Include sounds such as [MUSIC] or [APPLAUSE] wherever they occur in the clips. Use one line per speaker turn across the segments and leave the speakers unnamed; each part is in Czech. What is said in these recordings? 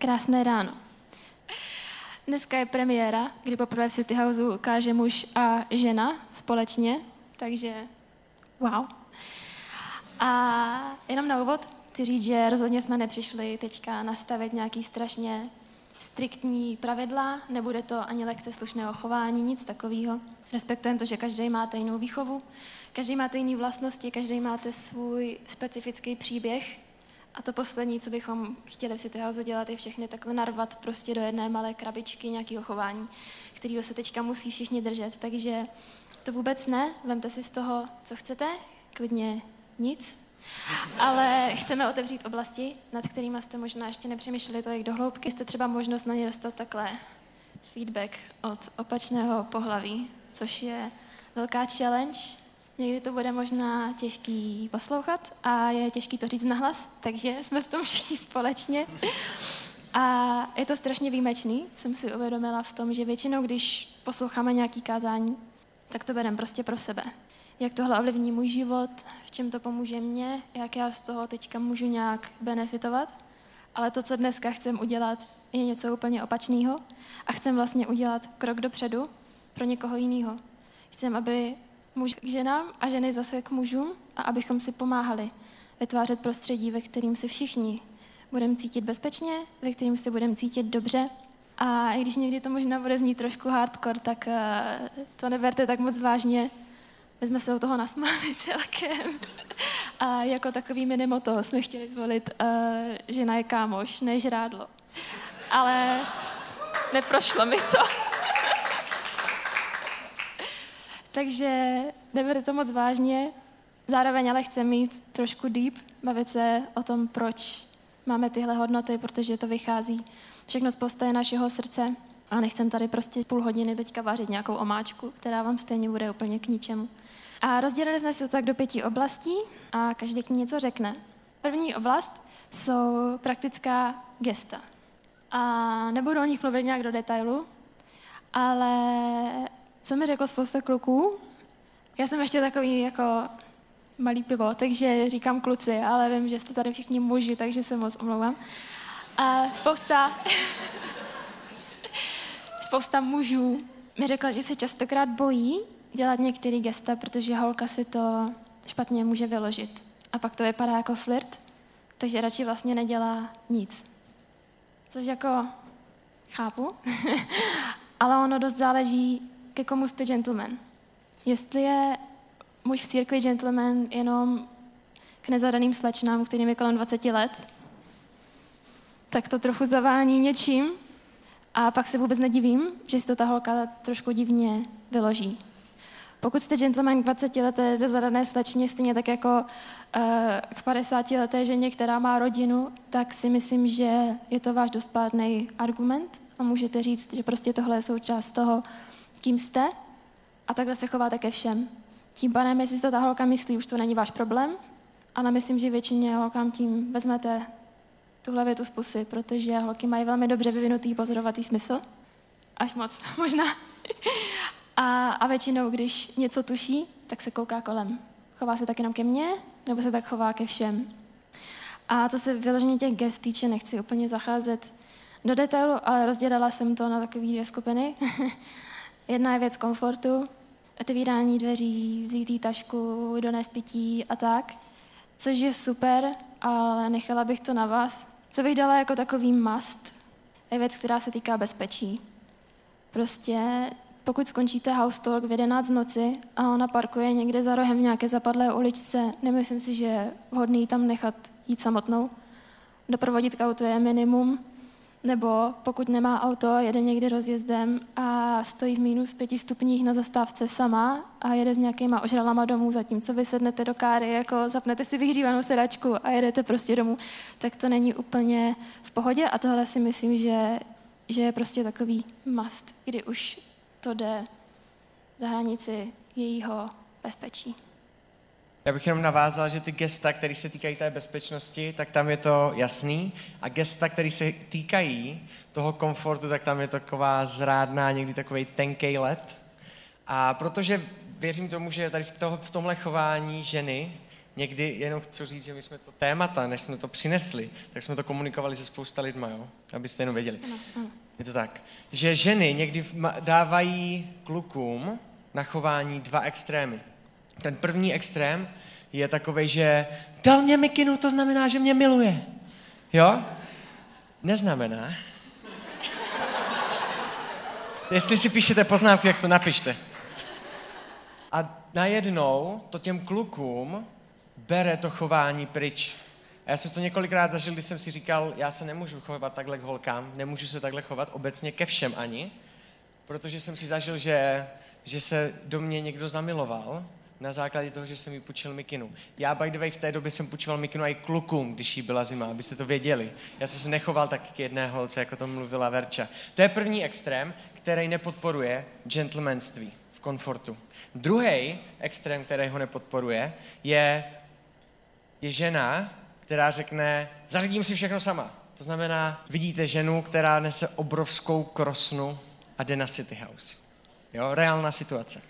Krásné ráno. Dneska je premiéra, kdy poprvé v City Houseu ukáže muž a žena společně, takže wow. A jenom na úvod chci říct, že rozhodně jsme nepřišli teďka nastavit nějaký strašně striktní pravidla, nebude to ani lekce slušného chování, nic takového. Respektujeme to, že každý máte jinou výchovu, každý máte jiné vlastnosti, každý máte svůj specifický příběh. A to poslední, co bychom chtěli v City House dělat, je všechny takhle narvat prostě do jedné malé krabičky nějakého chování, kterého se teďka musí všichni držet. Takže to vůbec ne, vemte si z toho, co chcete, klidně nic, ale chceme otevřít oblasti, nad kterými jste možná ještě nepřemýšleli to, jak do hloubky. Jste třeba možnost na ně dostat takhle feedback od opačného pohlaví, což je velká challenge. Někdy to bude možná těžký poslouchat a je těžký to říct nahlas, takže jsme v tom [LAUGHS] všichni společně. A je to strašně výjimečný, jsem si uvědomila v tom, že většinou, když posloucháme nějaký kázání, tak to bereme prostě pro sebe jak tohle ovlivní můj život, v čem to pomůže mně, jak já z toho teďka můžu nějak benefitovat. Ale to, co dneska chcem udělat, je něco úplně opačného a chcem vlastně udělat krok dopředu pro někoho jiného. Chcem, aby muž k ženám a ženy zase k mužům a abychom si pomáhali vytvářet prostředí, ve kterým si všichni budeme cítit bezpečně, ve kterým si budeme cítit dobře. A i když někdy to možná bude znít trošku hardcore, tak eh, to neberte tak moc vážně, my jsme se u toho nasmáli [LAUGHS] celkem. A jako takový minimoto jsme chtěli zvolit, uh, žena je kámoš, než rádlo. Ale neprošlo mi to. Takže neberte to moc vážně, zároveň ale chci mít trošku deep, bavit se o tom, proč máme tyhle hodnoty, protože to vychází všechno z postoje našeho srdce. A nechcem tady prostě půl hodiny teďka vařit nějakou omáčku, která vám stejně bude úplně k ničemu. A rozdělili jsme to tak do pěti oblastí a každý k ní něco řekne. První oblast jsou praktická gesta. A nebudu o nich mluvit nějak do detailu, ale co mi řeklo spousta kluků, já jsem ještě takový jako malý pivo, takže říkám kluci, ale vím, že jste tady všichni muži, takže se moc omlouvám. A spousta, [LAUGHS] spousta mužů mi řekla, že se častokrát bojí dělat některé gesta, protože holka si to špatně může vyložit. A pak to vypadá jako flirt, takže radši vlastně nedělá nic. Což jako chápu, [LAUGHS] ale ono dost záleží, ke komu jste gentleman. Jestli je muž v církvi gentleman jenom k nezadaným slečnám, kterým je kolem 20 let, tak to trochu zavání něčím a pak se vůbec nedivím, že si to ta holka trošku divně vyloží. Pokud jste gentleman k 20 leté zadané slečně, stejně tak jako uh, k 50 leté ženě, která má rodinu, tak si myslím, že je to váš dospádný argument a můžete říct, že prostě tohle je součást toho, kým jste a takhle se chováte ke všem. Tím pádem, jestli to ta holka myslí, už to není váš problém, ale myslím, že většině holkám tím vezmete tuhle větu z pusy, protože holky mají velmi dobře vyvinutý pozorovatý smysl. Až moc, [LAUGHS] možná. A, a většinou, když něco tuší, tak se kouká kolem. Chová se tak jenom ke mně, nebo se tak chová ke všem. A co se vyloženě těch gest týče, nechci úplně zacházet do detailu, ale rozdělala jsem to na takové dvě skupiny. [LAUGHS] Jedna je věc komfortu, otevírání dveří, vzít tašku, donést pití a tak, což je super, ale nechala bych to na vás. Co bych dala jako takový must, je věc, která se týká bezpečí. Prostě pokud skončíte house talk v 11 v noci a ona parkuje někde za rohem nějaké zapadlé uličce, nemyslím si, že je vhodný tam nechat jít samotnou. Doprovodit k autu je minimum, nebo pokud nemá auto, jede někde rozjezdem a stojí v minus pěti stupních na zastávce sama a jede s nějakýma ožralama domů, zatímco vy sednete do káry, jako zapnete si vyhřívanou sedačku a jedete prostě domů, tak to není úplně v pohodě a tohle si myslím, že, že je prostě takový must, kdy už to jde za hranici jejího bezpečí.
Já bych jenom navázal, že ty gesta, které se týkají té bezpečnosti, tak tam je to jasný. A gesta, které se týkají toho komfortu, tak tam je taková zrádná, někdy takový tenký let. A protože věřím tomu, že tady v, to, v tomhle chování ženy někdy jenom chci říct, že my jsme to témata, než jsme to přinesli, tak jsme to komunikovali se spousta lidma, jo? abyste jenom věděli.
Ano, ano.
Je to tak, že ženy někdy dávají klukům na chování dva extrémy. Ten první extrém je takový, že dal mě mikinu, to znamená, že mě miluje. Jo? Neznamená. Jestli si píšete poznámky, jak to napište. A najednou to těm klukům bere to chování pryč. A já jsem to několikrát zažil, když jsem si říkal, já se nemůžu chovat takhle k holkám, nemůžu se takhle chovat obecně ke všem ani, protože jsem si zažil, že, že se do mě někdo zamiloval na základě toho, že jsem jí půjčil mikinu. Já by the way v té době jsem půjčoval mikinu i klukům, když jí byla zima, abyste to věděli. Já jsem se nechoval tak k jedné holce, jako to mluvila Verča. To je první extrém, který nepodporuje gentlemanství v komfortu. Druhý extrém, který ho nepodporuje, je, je žena, která řekne, zařídím si všechno sama. To znamená, vidíte ženu, která nese obrovskou krosnu a jde na City House. Jo, reálná situace.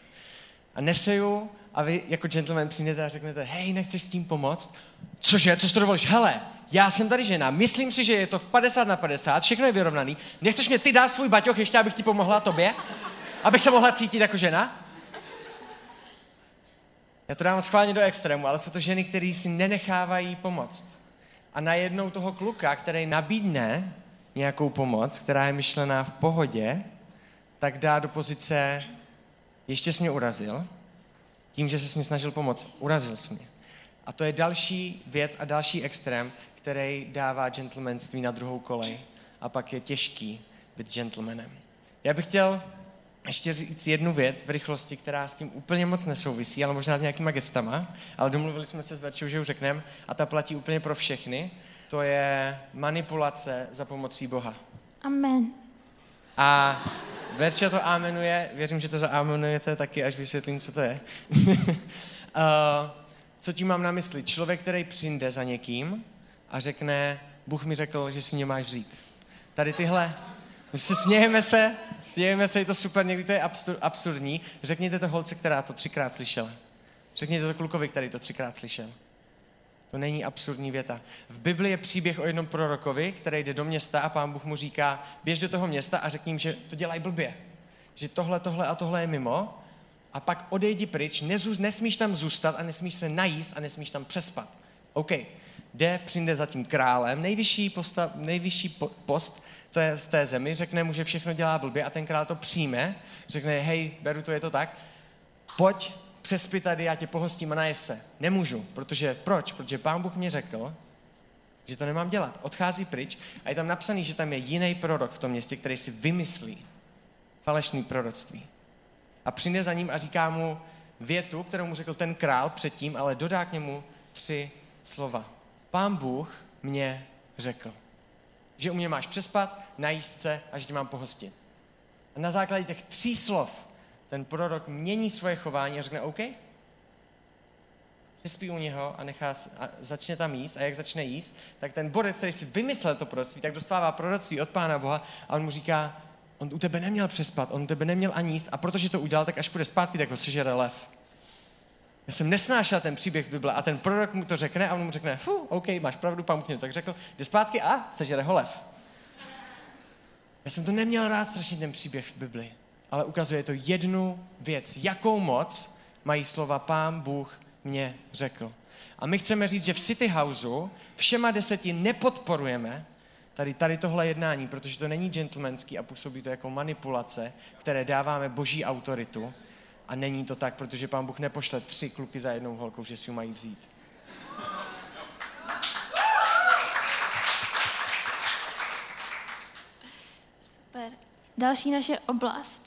A nese ju a vy jako gentleman přijdete a řeknete, hej, nechceš s tím pomoct? Cože, co to dovolíš? Hele, já jsem tady žena, myslím si, že je to v 50 na 50, všechno je vyrovnaný. Nechceš mě ty dát svůj baťoch ještě, abych ti pomohla tobě? Abych se mohla cítit jako žena? Já to dám schválně do extrému, ale jsou to ženy, které si nenechávají pomoct. A najednou toho kluka, který nabídne nějakou pomoc, která je myšlená v pohodě, tak dá do pozice, ještě jsi mě urazil, tím, že se mi snažil pomoct, urazil jsi mě. A to je další věc a další extrém, který dává gentlemanství na druhou kolej. A pak je těžký být gentlemanem. Já bych chtěl ještě říct jednu věc v rychlosti, která s tím úplně moc nesouvisí, ale možná s nějakýma gestama, ale domluvili jsme se s Verčou, že už řekneme, a ta platí úplně pro všechny, to je manipulace za pomocí Boha.
Amen.
A Verča to amenuje, věřím, že to zaamenujete taky, až vysvětlím, co to je. uh, [LAUGHS] co tím mám na mysli? Člověk, který přijde za někým a řekne, Bůh mi řekl, že si mě máš vzít. Tady tyhle, se smějeme se, smějeme se, je to super, někdy to je absur, absurdní. Řekněte to holce, která to třikrát slyšela. Řekněte to klukovi, který to třikrát slyšel. To není absurdní věta. V Bibli je příběh o jednom prorokovi, který jde do města a pán Bůh mu říká, běž do toho města a řekni jim, že to dělají blbě. Že tohle, tohle a tohle je mimo. A pak odejdi pryč, nezů, nesmíš tam zůstat a nesmíš se najíst a nesmíš tam přespat. OK. Jde, přijde za tím králem, nejvyšší, posta, nejvyšší post to je z té zemi, řekne mu, že všechno dělá blbě a ten král to přijme, řekne, hej, beru to, je to tak, pojď, přespi tady, já tě pohostím a najest se. Nemůžu, protože proč? Protože pán Bůh mě řekl, že to nemám dělat. Odchází pryč a je tam napsaný, že tam je jiný prorok v tom městě, který si vymyslí falešný proroctví. A přijde za ním a říká mu větu, kterou mu řekl ten král předtím, ale dodá k němu tři slova. Pán Bůh mě řekl, že u mě máš přespat, najíst se a že tě mám pohostit. A na základě těch tří slov ten prorok mění svoje chování a řekne OK. Přespí u něho a, nechá, a začne tam jíst a jak začne jíst, tak ten borec, který si vymyslel to proroctví, tak dostává proroctví od Pána Boha a on mu říká, on u tebe neměl přespat, on u tebe neměl ani jíst a protože to udělal, tak až půjde zpátky, tak ho sežere lev. Já jsem nesnášel ten příběh z Bible a ten prorok mu to řekne a on mu řekne, fu, OK, máš pravdu, pán mě tak řekl, jde zpátky a sežere ho lev. Já jsem to neměl rád strašně ten příběh v Bibli ale ukazuje to jednu věc. Jakou moc mají slova Pán Bůh mě řekl. A my chceme říct, že v City Houseu všema deseti nepodporujeme tady, tady tohle jednání, protože to není gentlemanský a působí to jako manipulace, které dáváme boží autoritu. A není to tak, protože pán Bůh nepošle tři kluky za jednou holkou, že si ji mají vzít.
Super. Další naše oblast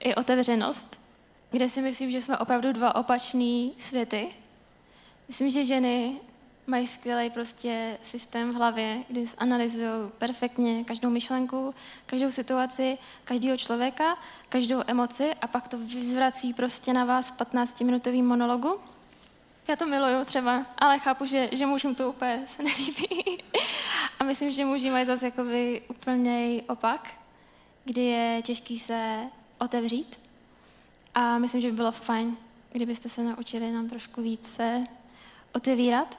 i otevřenost, kde si myslím, že jsme opravdu dva opačný světy. Myslím, že ženy mají skvělý prostě systém v hlavě, kdy analyzují perfektně každou myšlenku, každou situaci, každého člověka, každou emoci a pak to vyzvrací prostě na vás v 15-minutovém monologu. Já to miluju třeba, ale chápu, že, že mužům to úplně [LAUGHS] se nelíbí. a myslím, že muži mají zase jakoby úplně opak, kdy je těžký se otevřít. A myslím, že by bylo fajn, kdybyste se naučili nám trošku více otevírat.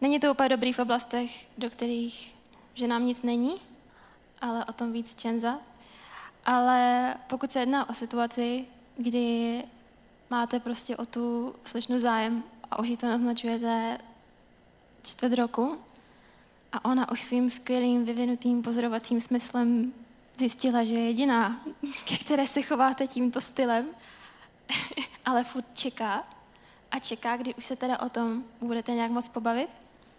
Není to úplně dobrý v oblastech, do kterých že nám nic není, ale o tom víc Čenza. Ale pokud se jedná o situaci, kdy máte prostě o tu slečnu zájem a už ji to naznačujete čtvrt roku a ona už svým skvělým vyvinutým pozorovacím smyslem zjistila, že je jediná, ke které se chováte tímto stylem, [LAUGHS] ale furt čeká a čeká, kdy už se teda o tom budete nějak moc pobavit.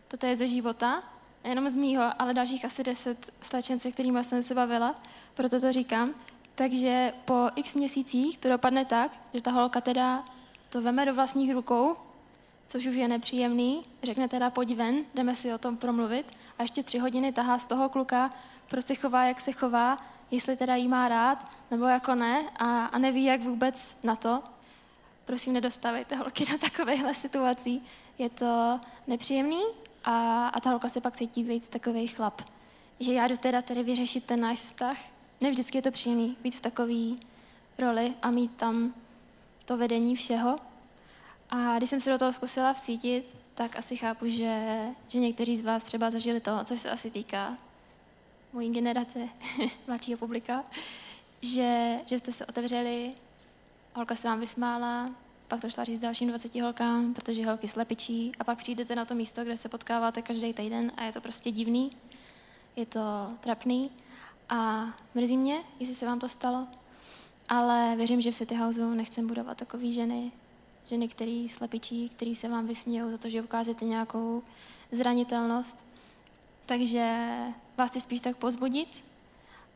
Toto je ze života, jenom z mýho, ale dalších asi deset slečen, se kterými jsem se bavila, proto to říkám. Takže po x měsících to dopadne tak, že ta holka teda to veme do vlastních rukou, což už je nepříjemný, řekne teda pojď ven, jdeme si o tom promluvit a ještě tři hodiny tahá z toho kluka, proč se chová, jak se chová, jestli teda jí má rád, nebo jako ne a, a neví, jak vůbec na to. Prosím, nedostávejte holky do takovéhle situací. Je to nepříjemný a, a ta holka se pak cítí být takový chlap. Že já jdu teda tady vyřešit ten náš vztah. Ne vždycky je to příjemný být v takové roli a mít tam to vedení všeho. A když jsem se do toho zkusila vcítit, tak asi chápu, že, že někteří z vás třeba zažili to, co se asi týká mojí generace, [LAUGHS] mladšího publika, že, že jste se otevřeli, holka se vám vysmála, pak to šla říct dalším 20 holkám, protože holky slepičí a pak přijdete na to místo, kde se potkáváte každý týden a je to prostě divný, je to trapný a mrzí mě, jestli se vám to stalo, ale věřím, že v City Houseu nechcem budovat takové ženy, ženy, který slepičí, který se vám vysmějou za to, že ukážete nějakou zranitelnost. Takže vás chci spíš tak pozbudit,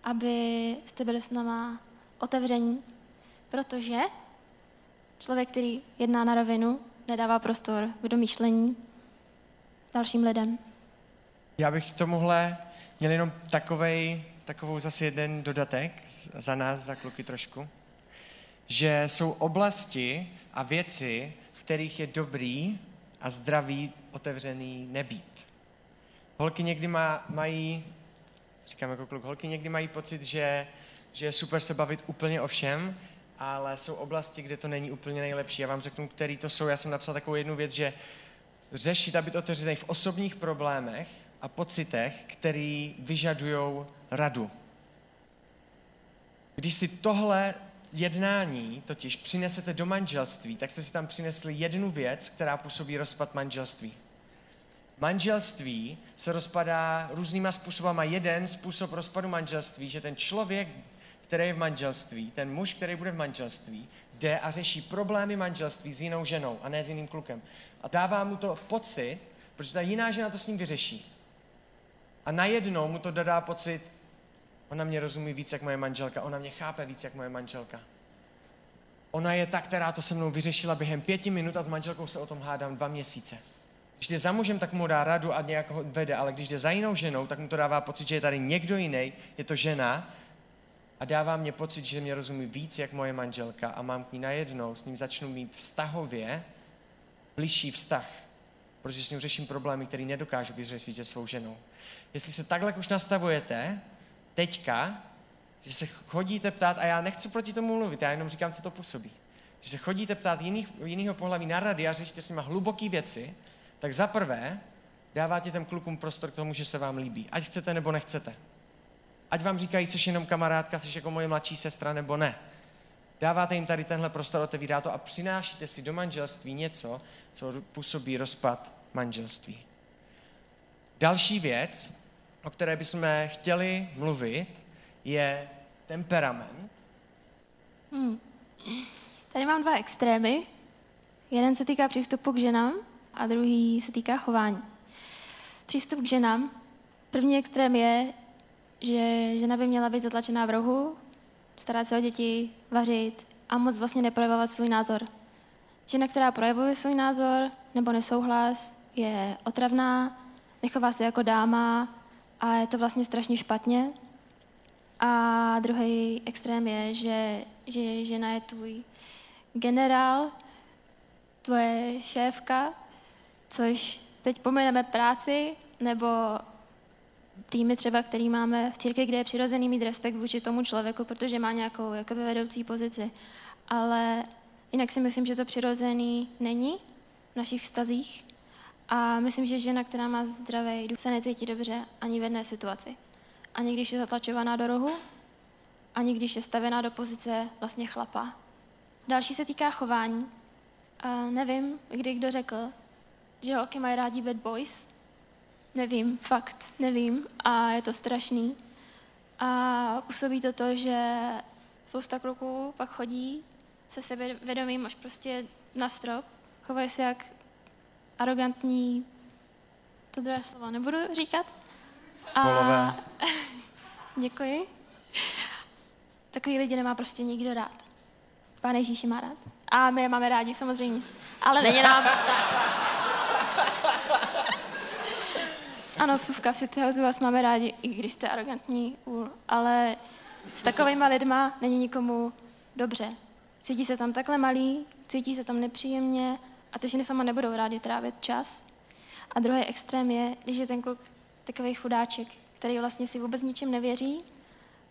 aby jste byli s náma otevření, protože člověk, který jedná na rovinu, nedává prostor k domýšlení dalším lidem.
Já bych k tomuhle měl jenom takovej, takovou zase jeden dodatek za nás, za kluky trošku, že jsou oblasti a věci, v kterých je dobrý a zdravý otevřený nebýt. Holky někdy má, mají, říkám jako kluk, holky někdy mají pocit, že, že je super se bavit úplně o všem, ale jsou oblasti, kde to není úplně nejlepší. Já vám řeknu, který to jsou. Já jsem napsal takovou jednu věc, že řešit a být otevřený v osobních problémech a pocitech, který vyžadují radu. Když si tohle jednání totiž přinesete do manželství, tak jste si tam přinesli jednu věc, která působí rozpad manželství. Manželství se rozpadá různýma způsobama. Jeden způsob rozpadu manželství, že ten člověk, který je v manželství, ten muž, který bude v manželství, jde a řeší problémy manželství s jinou ženou a ne s jiným klukem. A dává mu to pocit, protože ta jiná žena to s ním vyřeší. A najednou mu to dodá pocit, ona mě rozumí víc jak moje manželka, ona mě chápe víc jak moje manželka. Ona je ta, která to se mnou vyřešila během pěti minut a s manželkou se o tom hádám dva měsíce. Když jde za mužem, tak mu dá radu a nějak ho vede, ale když jde za jinou ženou, tak mu to dává pocit, že je tady někdo jiný, je to žena a dává mě pocit, že mě rozumí víc jak moje manželka a mám k ní najednou, s ním začnu mít vztahově bližší vztah, protože s ním řeším problémy, které nedokážu vyřešit se svou ženou. Jestli se takhle už nastavujete, teďka, že se chodíte ptát, a já nechci proti tomu mluvit, já jenom říkám, co to působí. Že se chodíte ptát jiných, jiného pohlaví na rady a řešíte s nimi hluboké věci, tak za prvé dáváte těm klukům prostor k tomu, že se vám líbí. Ať chcete nebo nechcete. Ať vám říkají, jsi jenom kamarádka, jsi jako moje mladší sestra nebo ne. Dáváte jim tady tenhle prostor, otevírá to a přinášíte si do manželství něco, co působí rozpad manželství. Další věc, o které bychom chtěli mluvit, je temperament.
Hmm. Tady mám dva extrémy. Jeden se týká přístupu k ženám a druhý se týká chování. Přístup k ženám. První extrém je, že žena by měla být zatlačená v rohu, starat se o děti, vařit a moc vlastně neprojevovat svůj názor. Žena, která projevuje svůj názor nebo nesouhlas, je otravná, nechová se jako dáma a je to vlastně strašně špatně. A druhý extrém je, že, že žena je tvůj generál, tvoje šéfka, což teď pomeneme práci nebo týmy třeba, který máme v církvi, kde je přirozený mít respekt vůči tomu člověku, protože má nějakou jakoby vedoucí pozici. Ale jinak si myslím, že to přirozený není v našich vztazích. A myslím, že žena, která má zdravé se necítí dobře ani v jedné situaci. Ani když je zatlačovaná do rohu, ani když je stavěná do pozice vlastně chlapa. Další se týká chování. A nevím, kdy kdo řekl, že holky mají rádi bad boys. Nevím, fakt, nevím. A je to strašný. A působí to to, že spousta kluků pak chodí se sebevědomím až prostě na strop, chovají se jak arrogantní, to druhé slovo nebudu říkat.
A... [LAUGHS]
Děkuji. Takový lidi nemá prostě nikdo rád. Pán Ježíš má rád. A my je máme rádi samozřejmě. Ale není nám... Ano, vsuvka v City House vás máme rádi, i když jste arrogantní, ale s takovými lidma není nikomu dobře. Cítí se tam takhle malý, cítí se tam nepříjemně a ty ženy sama nebudou rádi trávit čas. A druhý extrém je, když je ten kluk takový chudáček, který vlastně si vůbec ničím nevěří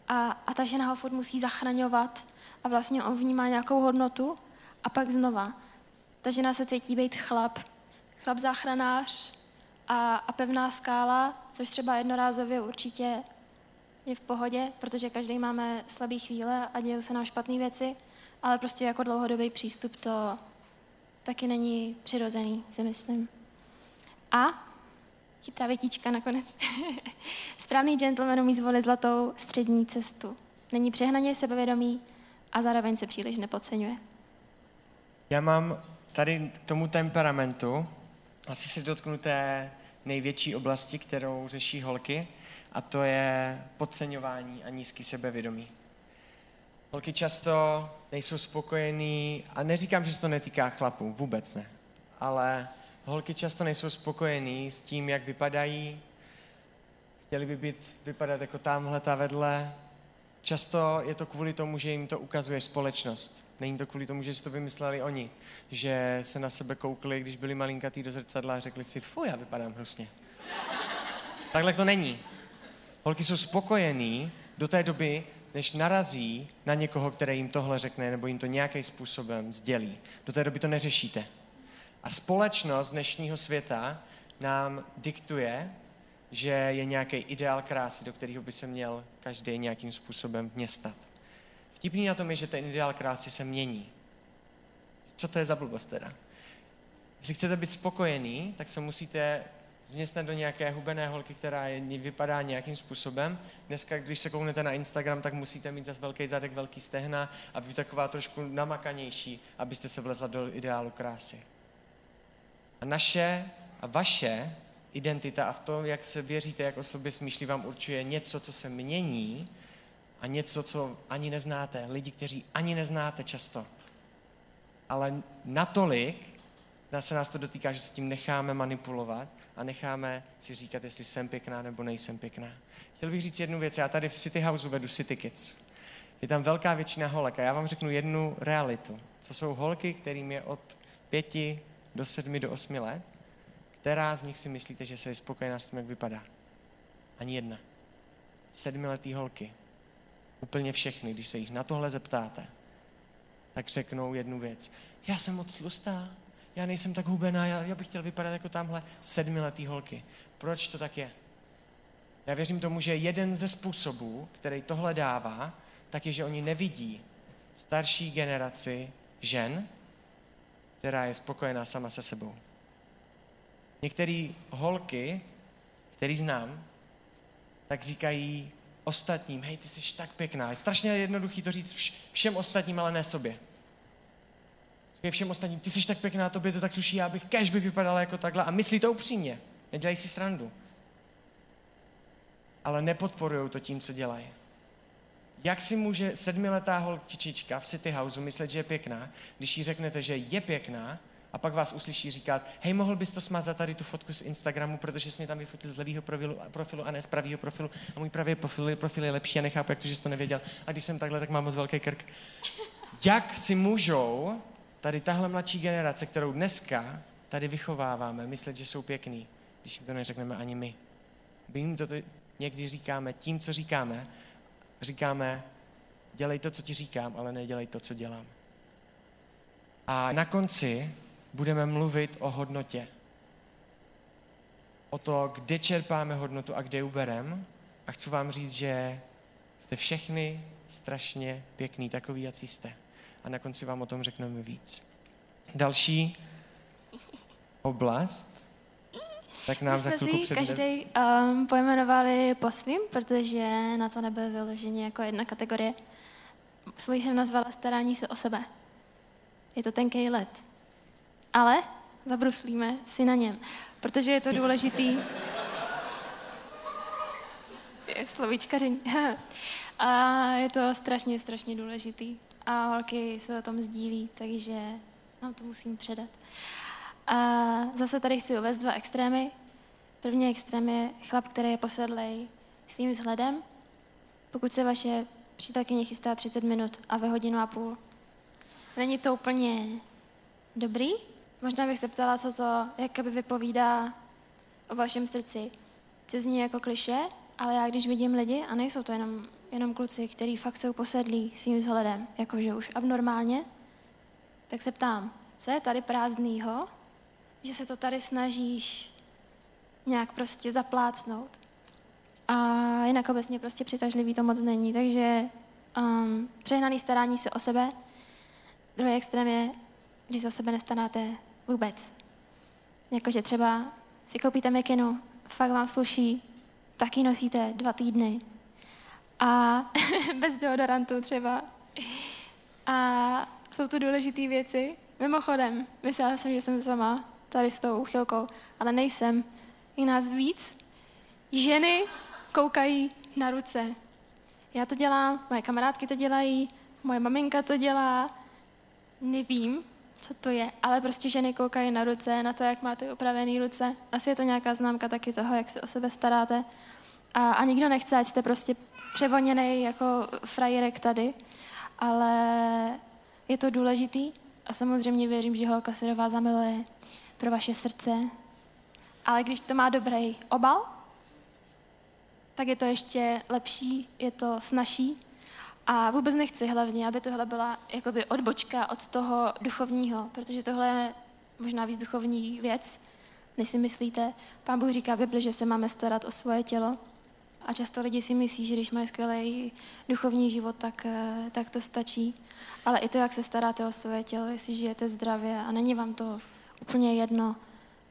a, a ta žena ho furt musí zachraňovat a vlastně on vnímá nějakou hodnotu a pak znova. Ta žena se cítí být chlap, chlap záchranář a, a pevná skála, což třeba jednorázově určitě je v pohodě, protože každý máme slabý chvíle a dějou se nám špatné věci, ale prostě jako dlouhodobý přístup to taky není přirozený, si myslím. A chytrá větička nakonec. [LAUGHS] Správný gentleman umí zvolit zlatou střední cestu. Není přehnaně sebevědomý a zároveň se příliš nepodceňuje.
Já mám tady k tomu temperamentu, asi se dotknu té největší oblasti, kterou řeší holky, a to je podceňování a nízký sebevědomí. Holky často nejsou spokojený, a neříkám, že se to netýká chlapů, vůbec ne, ale holky často nejsou spokojený s tím, jak vypadají, chtěli by být, vypadat jako tamhle, ta vedle. Často je to kvůli tomu, že jim to ukazuje společnost. Není to kvůli tomu, že si to vymysleli oni, že se na sebe koukli, když byli malinkatý do zrcadla a řekli si, fuj, já vypadám hnusně. Takhle to není. Holky jsou spokojený do té doby, než narazí na někoho, který jim tohle řekne, nebo jim to nějakým způsobem sdělí. Do té doby to neřešíte. A společnost dnešního světa nám diktuje, že je nějaký ideál krásy, do kterého by se měl každý nějakým způsobem vměstat. Vtipný na tom je, že ten ideál krásy se mění. Co to je za blbost teda? Jestli chcete být spokojený, tak se musíte vměstnat do nějaké hubené holky, která je, vypadá nějakým způsobem. Dneska, když se kouknete na Instagram, tak musíte mít zase velký zadek, velký stehna a být taková trošku namakanější, abyste se vlezla do ideálu krásy. A naše a vaše identita a v tom, jak se věříte, jak o sobě smýšlí, vám určuje něco, co se mění a něco, co ani neznáte. Lidi, kteří ani neznáte často. Ale natolik se nás to dotýká, že se tím necháme manipulovat a necháme si říkat, jestli jsem pěkná nebo nejsem pěkná. Chtěl bych říct jednu věc. Já tady v City Houseu vedu City Kids. Je tam velká většina holek a já vám řeknu jednu realitu. To jsou holky, kterým je od pěti do sedmi, do osmi let. Která z nich si myslíte, že se je spokojená s tím, jak vypadá? Ani jedna. Sedmiletý holky. Úplně všechny, když se jich na tohle zeptáte, tak řeknou jednu věc. Já jsem moc tlustá, já nejsem tak hubená, já, já bych chtěl vypadat jako tamhle sedmiletý holky. Proč to tak je? Já věřím tomu, že jeden ze způsobů, který tohle dává, tak je, že oni nevidí starší generaci žen, která je spokojená sama se sebou. Některé holky, který znám, tak říkají ostatním, hej, ty jsi tak pěkná. Je strašně jednoduchý to říct všem ostatním, ale ne sobě. Říkají všem ostatním, ty jsi tak pěkná, tobě to tak sluší, já bych, kež bych vypadala jako takhle. A myslí to upřímně. Nedělají si srandu. Ale nepodporují to tím, co dělají. Jak si může sedmiletá holčičička v City Houseu myslet, že je pěkná, když jí řeknete, že je pěkná, a pak vás uslyší říkat, hej, mohl bys to smazat tady tu fotku z Instagramu, protože jsi mě tam vyfotil z levého profilu, profilu a ne z pravého profilu a můj pravý profil, profil je lepší a nechápu, jak to, že jsi to nevěděl. A když jsem takhle, tak mám moc velký krk. Jak si můžou tady tahle mladší generace, kterou dneska tady vychováváme, myslet, že jsou pěkný, když jim to neřekneme ani my. My jim to někdy říkáme tím, co říkáme, říkáme, dělej to, co ti říkám, ale nedělej to, co dělám. A na konci budeme mluvit o hodnotě. O to, kde čerpáme hodnotu a kde ji uberem. A chci vám říct, že jste všechny strašně pěkný, takový, jak jste. A na konci vám o tom řekneme víc. Další oblast, tak nám
My jsme si každý um, pojmenovali po svým, protože na to nebyl vyloženě jako jedna kategorie. Svůj jsem nazvala starání se o sebe. Je to tenký let. Ale zabruslíme si na něm, protože je to důležitý. Je slovíčkaření. [LAUGHS] a je to strašně, strašně důležitý. A holky se o tom sdílí, takže vám to musím předat. A zase tady chci uvést dva extrémy. První extrém je chlap, který je posedlej svým vzhledem. Pokud se vaše přítelkyně chystá 30 minut a ve hodinu a půl, není to úplně dobrý? Možná bych se ptala, co to jakoby vypovídá o vašem srdci. Co zní jako kliše, ale já když vidím lidi, a nejsou to jenom, jenom kluci, kteří fakt jsou posedlí svým vzhledem, jakože už abnormálně, tak se ptám, co je tady prázdnýho, že se to tady snažíš nějak prostě zaplácnout. A jinak obecně prostě přitažlivý to moc není, takže um, přehnaný starání se o sebe. Druhý extrém je, když se o sebe nestaráte vůbec. Jakože třeba si koupíte mikinu, fakt vám sluší, taky nosíte dva týdny. A [LAUGHS] bez deodorantu třeba. A jsou tu důležité věci. Mimochodem, myslela jsem, že jsem sama tady s tou uchylkou, ale nejsem. Je nás víc. Ženy koukají na ruce. Já to dělám, moje kamarádky to dělají, moje maminka to dělá, nevím, co to je, ale prostě ženy koukají na ruce, na to, jak máte upravené ruce. Asi je to nějaká známka taky toho, jak se o sebe staráte. A, a nikdo nechce, ať jste prostě převoněný jako frajerek tady, ale je to důležitý a samozřejmě věřím, že holka vás zamiluje pro vaše srdce. Ale když to má dobrý obal, tak je to ještě lepší, je to snažší. A vůbec nechci hlavně, aby tohle byla jakoby odbočka od toho duchovního, protože tohle je možná víc duchovní věc, než si myslíte. Pán Bůh říká v Bibli, že se máme starat o svoje tělo. A často lidi si myslí, že když mají skvělý duchovní život, tak, eh, tak to stačí. Ale i to, jak se staráte o svoje tělo, jestli žijete zdravě a není vám to úplně jedno,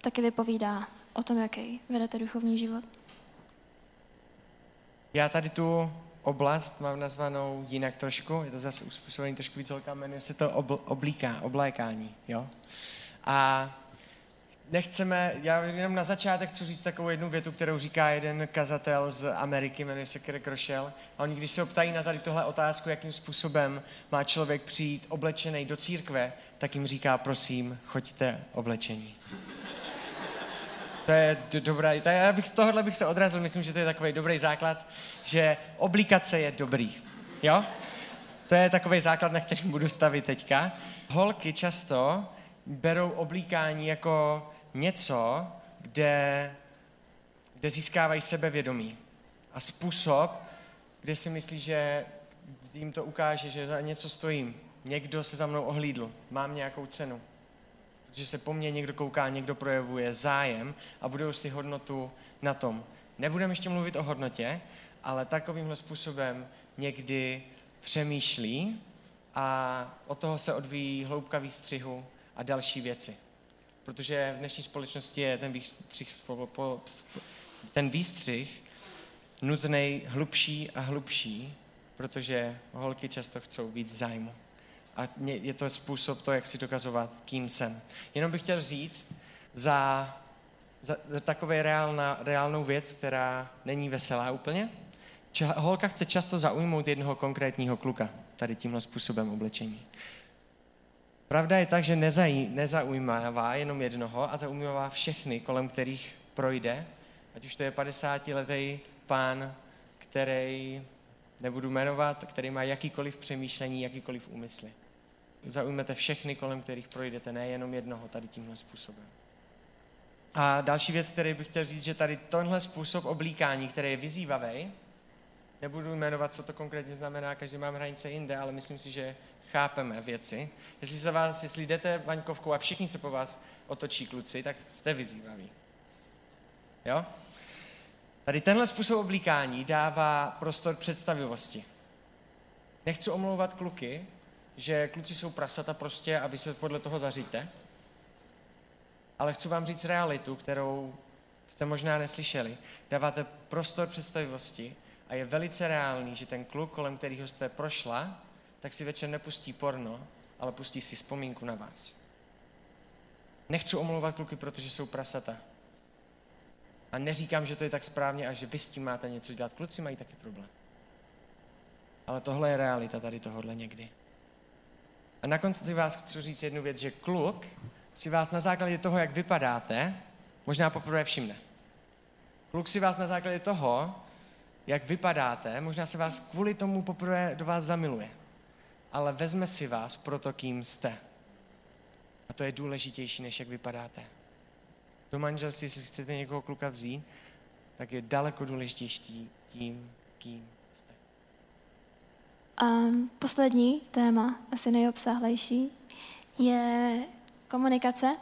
taky vypovídá o tom, jaký vedete duchovní život.
Já tady tu oblast mám nazvanou jinak trošku, je to zase uspůsobený trošku víc holkám, jmenuje se to obl, oblíká, oblékání, jo. A nechceme, já jenom na začátek chci říct takovou jednu větu, kterou říká jeden kazatel z Ameriky, jmenuje se Kirk Rochelle. A oni, když se optají na tady tohle otázku, jakým způsobem má člověk přijít oblečený do církve, tak jim říká, prosím, choďte oblečení. To je do, dobrá, to já bych z tohohle bych se odrazil, myslím, že to je takový dobrý základ, že oblíkat se je dobrý, jo? To je takový základ, na kterým budu stavit teďka. Holky často berou oblíkání jako něco, kde, kde získávají sebevědomí. A způsob, kde si myslí, že jim to ukáže, že za něco stojím. Někdo se za mnou ohlídl, mám nějakou cenu. Protože se po mně někdo kouká, někdo projevuje zájem a budou si hodnotu na tom. Nebudeme ještě mluvit o hodnotě, ale takovýmhle způsobem někdy přemýšlí a od toho se odvíjí hloubka výstřihu a další věci. Protože v dnešní společnosti je ten výstřih, ten výstřih nutný hlubší a hlubší, protože holky často chcou víc zájmu. A je to způsob to, jak si dokazovat, kým jsem. Jenom bych chtěl říct za, za, za takové reálna, reálnou věc, která není veselá úplně. Ča, holka chce často zaujmout jednoho konkrétního kluka tady tímhle způsobem oblečení. Pravda je tak, že nezaj, nezaujímává jenom jednoho a zaujímává všechny, kolem kterých projde, ať už to je 50-letý pán, který nebudu jmenovat, který má jakýkoliv přemýšlení, jakýkoliv úmysly. Zaujmete všechny, kolem kterých projdete, ne jenom jednoho tady tímhle způsobem. A další věc, který bych chtěl říct, že tady tenhle způsob oblíkání, který je vyzývavý, Nebudu jmenovat, co to konkrétně znamená, každý máme hranice jinde, ale myslím si, že chápeme věci. Jestli se vás, jestli jdete vaňkovkou a všichni se po vás otočí kluci, tak jste vyzývaví. Jo? Tady tenhle způsob oblíkání dává prostor představivosti. Nechci omlouvat kluky, že kluci jsou prasata prostě a vy se podle toho zaříte, ale chci vám říct realitu, kterou jste možná neslyšeli. Dáváte prostor představivosti a je velice reálný, že ten kluk, kolem kterého jste prošla, tak si večer nepustí porno, ale pustí si vzpomínku na vás. Nechci omlouvat kluky, protože jsou prasata. A neříkám, že to je tak správně a že vy s tím máte něco dělat. Kluci mají taky problém. Ale tohle je realita tady tohohle někdy. A na konci si vás chci říct jednu věc, že kluk si vás na základě toho, jak vypadáte, možná poprvé všimne. Kluk si vás na základě toho, jak vypadáte, možná se vás kvůli tomu poprvé do vás zamiluje. Ale vezme si vás proto, kým jste. A to je důležitější, než jak vypadáte. Do manželství, jestli chcete někoho kluka vzít, tak je daleko důležitější tím, kým.
Um, poslední téma, asi nejobsáhlejší, je komunikace.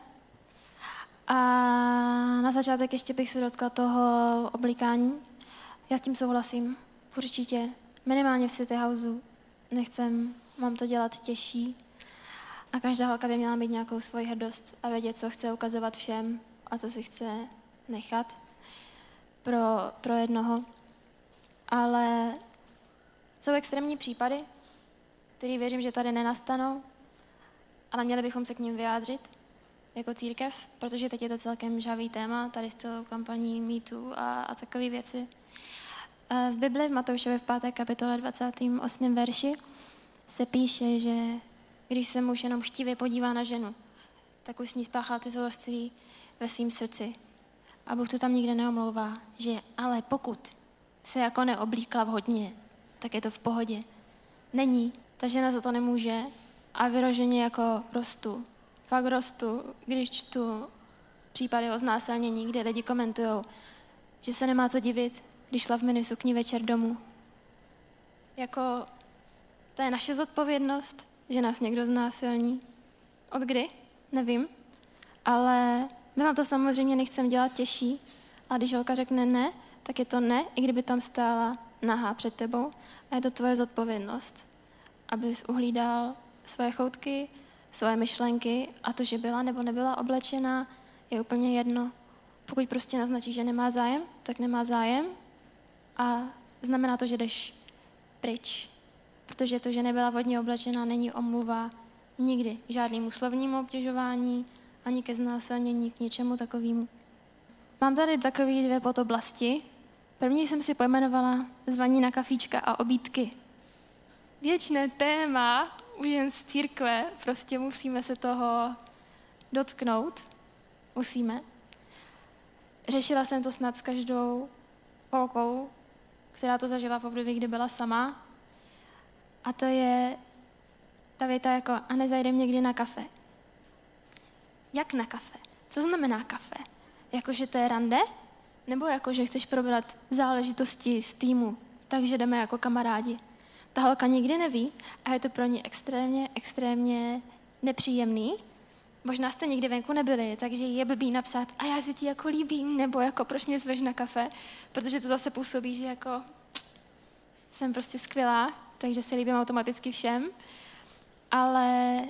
A na začátek ještě bych se dotkla toho oblíkání. Já s tím souhlasím, určitě. Minimálně v City Houseu nechcem, mám to dělat těžší. A každá holka by měla mít nějakou svoji hrdost a vědět, co chce ukazovat všem a co si chce nechat pro, pro jednoho. Ale jsou extrémní případy, které věřím, že tady nenastanou, ale měli bychom se k ním vyjádřit jako církev, protože teď je to celkem žavý téma, tady s celou kampaní mýtu a, a takové věci. V Bibli v Matoušově v 5. kapitole 28. verši se píše, že když se muž jenom chtivě podívá na ženu, tak už s ní spáchal ty zloství ve svém srdci. A Bůh to tam nikde neomlouvá, že ale pokud se jako neoblíkla vhodně, tak je to v pohodě. Není, ta žena za to nemůže a vyroženě jako rostu. Fakt rostu, když čtu případy o znásilnění, kde lidi komentují, že se nemá co divit, když šla v mini sukni večer domů. Jako, to je naše zodpovědnost, že nás někdo znásilní. Od kdy? Nevím. Ale my vám to samozřejmě nechcem dělat těžší, a když holka řekne ne, tak je to ne, i kdyby tam stála nahá před tebou. A je to tvoje zodpovědnost, abys uhlídal svoje choutky, svoje myšlenky a to, že byla nebo nebyla oblečená, je úplně jedno. Pokud prostě naznačí, že nemá zájem, tak nemá zájem a znamená to, že jdeš pryč. Protože to, že nebyla vodně oblečená, není omluva nikdy k žádnému slovnímu obtěžování, ani ke znásilnění, k něčemu takovému. Mám tady takové dvě podoblasti. První jsem si pojmenovala zvaní na kafíčka a obídky. Věčné téma u jen z církve, prostě musíme se toho dotknout. Musíme. Řešila jsem to snad s každou holkou, která to zažila v období, kdy byla sama. A to je ta věta jako, a nezajdem někdy na kafe. Jak na kafe? Co znamená kafe? Jako, že to je rande? Nebo jako, že chceš probrat záležitosti z týmu, takže jdeme jako kamarádi? Ta holka nikdy neví a je to pro ní extrémně, extrémně nepříjemný. Možná jste nikdy venku nebyli, takže je blbý napsat a já si ti jako líbím, nebo jako proč mě zveš na kafe, protože to zase působí, že jako jsem prostě skvělá, takže se líbím automaticky všem. Ale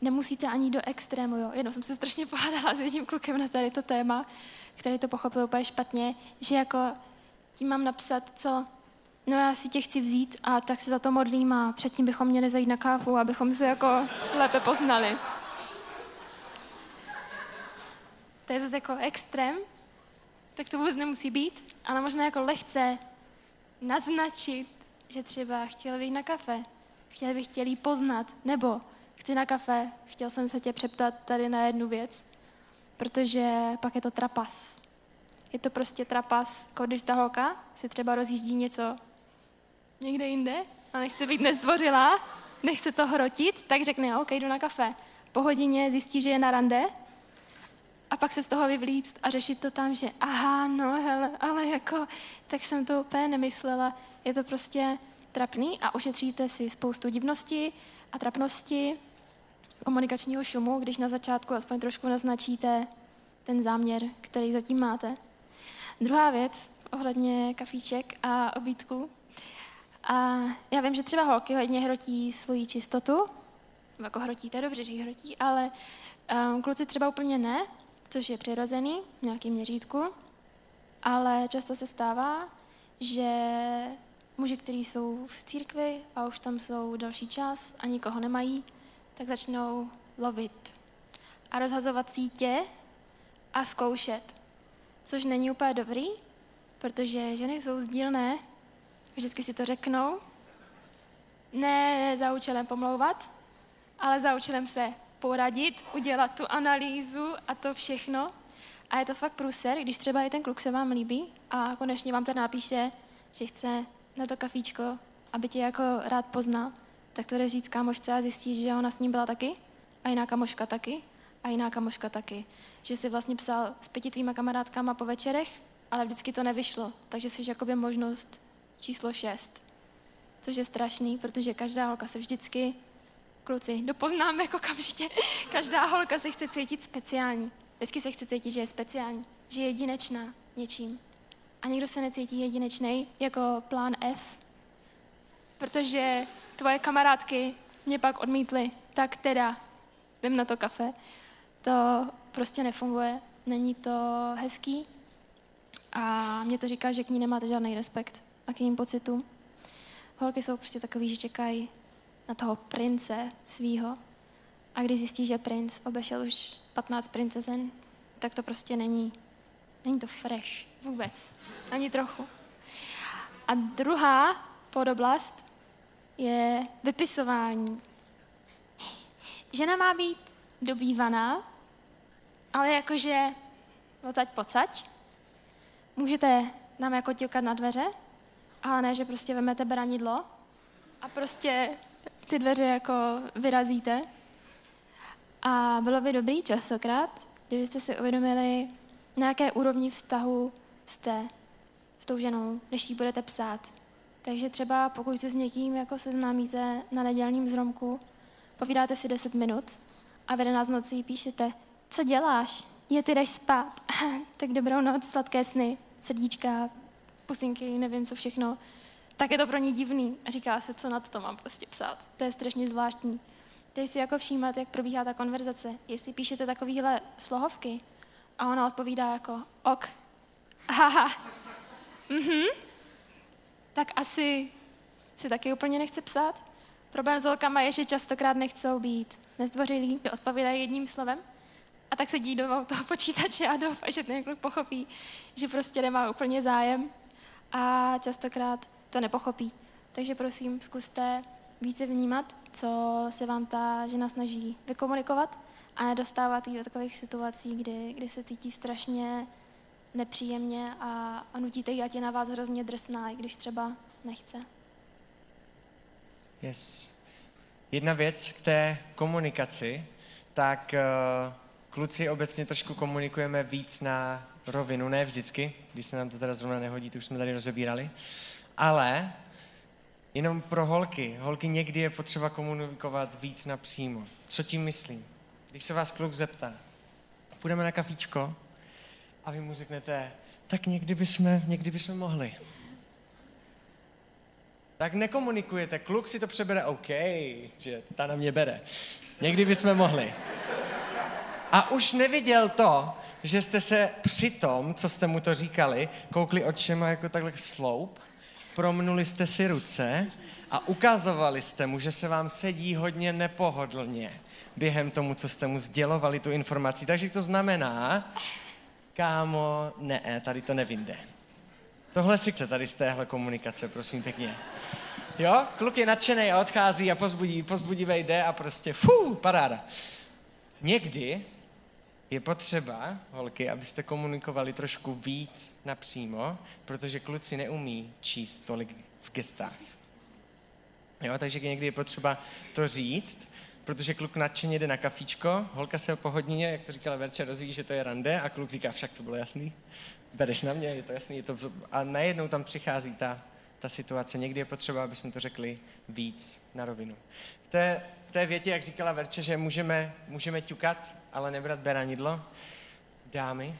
nemusíte ani do extrému, jo. Jednou jsem se strašně pohádala s jedním klukem na tady to téma, který to pochopil úplně špatně, že jako tím mám napsat, co no já si tě chci vzít a tak se za to modlím a předtím bychom měli zajít na kávu, abychom se jako lépe poznali. To je zase jako extrém, tak to vůbec nemusí být, ale možná jako lehce naznačit, že třeba chtěl být na kafe, chtěl bych chtěl jí poznat, nebo chci na kafe, chtěl jsem se tě přeptat tady na jednu věc, protože pak je to trapas. Je to prostě trapas, jako když ta holka si třeba rozjíždí něco někde jinde a nechce být nezdvořilá, nechce to hrotit, tak řekne, OK, jdu na kafe. Po hodině zjistí, že je na rande a pak se z toho vyvlít a řešit to tam, že aha, no hele, ale jako, tak jsem to úplně nemyslela. Je to prostě trapný a ušetříte si spoustu divnosti a trapnosti, komunikačního šumu, když na začátku aspoň trošku naznačíte ten záměr, který zatím máte. Druhá věc, ohledně kafíček a obídku. A já vím, že třeba holky hodně hrotí svoji čistotu, jako hrotí, to je dobře, že ji hrotí, ale um, kluci třeba úplně ne, což je přirozený v nějakém měřítku, ale často se stává, že muži, kteří jsou v církvi a už tam jsou další čas a nikoho nemají, tak začnou lovit a rozhazovat sítě a zkoušet. Což není úplně dobrý, protože ženy jsou sdílné, vždycky si to řeknou, ne za účelem pomlouvat, ale za účelem se poradit, udělat tu analýzu a to všechno. A je to fakt průser, když třeba i ten kluk se vám líbí a konečně vám to napíše, že chce na to kafíčko, aby tě jako rád poznal, tak to jde říct kámošce a zjistí, že ona s ním byla taky a jiná kamoška taky a jiná kamoška taky. Že si vlastně psal s pěti tvýma kamarádkama po večerech, ale vždycky to nevyšlo, takže jsi jakoby možnost číslo šest. Což je strašný, protože každá holka se vždycky, kluci, dopoznáme jako kamžitě, [LAUGHS] každá holka se chce cítit speciální. Vždycky se chce cítit, že je speciální, že je jedinečná něčím. A někdo se necítí jedinečný jako plán F, protože tvoje kamarádky mě pak odmítly, tak teda jdem na to kafe. To prostě nefunguje, není to hezký a mě to říká, že k ní nemáte žádný respekt a k jejím pocitům. Holky jsou prostě takový, že čekají na toho prince svýho a když zjistí, že princ obešel už 15 princezen, tak to prostě není, není to fresh vůbec, ani trochu. A druhá podoblast je vypisování. Žena má být dobývaná, ale jakože odsaď pocať. Můžete nám jako ťukat na dveře, ale ne, že prostě vemete branidlo a prostě ty dveře jako vyrazíte. A bylo by dobrý častokrát, kdybyste si uvědomili, na jaké úrovni vztahu jste s tou ženou, než jí budete psát. Takže třeba pokud se s někým jako seznámíte na nedělním zromku, povídáte si 10 minut a v 11 noci jí píšete, co děláš? Je, ty jdeš spát. [LAUGHS] tak dobrou noc, sladké sny, srdíčka, pusinky, nevím co všechno. Tak je to pro ní divný. A říká se, co na to mám prostě psát. To je strašně zvláštní. Teď si jako všímat, jak probíhá ta konverzace. Jestli píšete takovéhle slohovky a ona odpovídá jako ok, [LAUGHS] haha, mhm, tak asi si taky úplně nechce psát. Problém s holkama je, že častokrát nechcou být nezdvořilí, odpovídají jedním slovem a tak sedí do toho [LAUGHS] počítače a doufá, že ten kluk pochopí, že prostě nemá úplně zájem a častokrát to nepochopí. Takže prosím, zkuste více vnímat, co se vám ta žena snaží vykomunikovat a nedostávat jí do takových situací, kdy, kdy se cítí strašně nepříjemně a, a nutíte ji, ať je na vás hrozně drsná, i když třeba nechce.
Yes. Jedna věc k té komunikaci, tak uh, kluci obecně trošku komunikujeme víc na rovinu, ne vždycky, když se nám to teda zrovna nehodí, to už jsme tady rozebírali, ale jenom pro holky. Holky někdy je potřeba komunikovat víc napřímo. Co tím myslím? Když se vás kluk zeptá, půjdeme na kafíčko a vy mu řeknete, tak někdy bychom, někdy bychom mohli. Tak nekomunikujete, kluk si to přebere, OK, že ta na mě bere. Někdy bychom mohli. A už neviděl to, že jste se při tom, co jste mu to říkali, koukli očima jako takhle sloup, promnuli jste si ruce a ukazovali jste mu, že se vám sedí hodně nepohodlně během tomu, co jste mu sdělovali tu informaci. Takže to znamená, kámo, ne, tady to nevinde. Tohle si chce tady z téhle komunikace, prosím pěkně. Jo, kluk je nadšený a odchází a pozbudí, pozbudí jde a prostě fú, paráda. Někdy je potřeba, holky, abyste komunikovali trošku víc napřímo, protože kluci neumí číst tolik v gestách. Jo, takže někdy je potřeba to říct, protože kluk nadšeně jde na kafíčko, holka se po hodině, jak to říkala Verča, rozvíjí, že to je rande a kluk říká, však to bylo jasný, bereš na mě, je to jasný, je to vzob... a najednou tam přichází ta, ta situace. Někdy je potřeba, aby jsme to řekli víc na rovinu. V té, v té větě, jak říkala Verče, že můžeme, můžeme ťukat, ale nebrat beranidlo, dámy,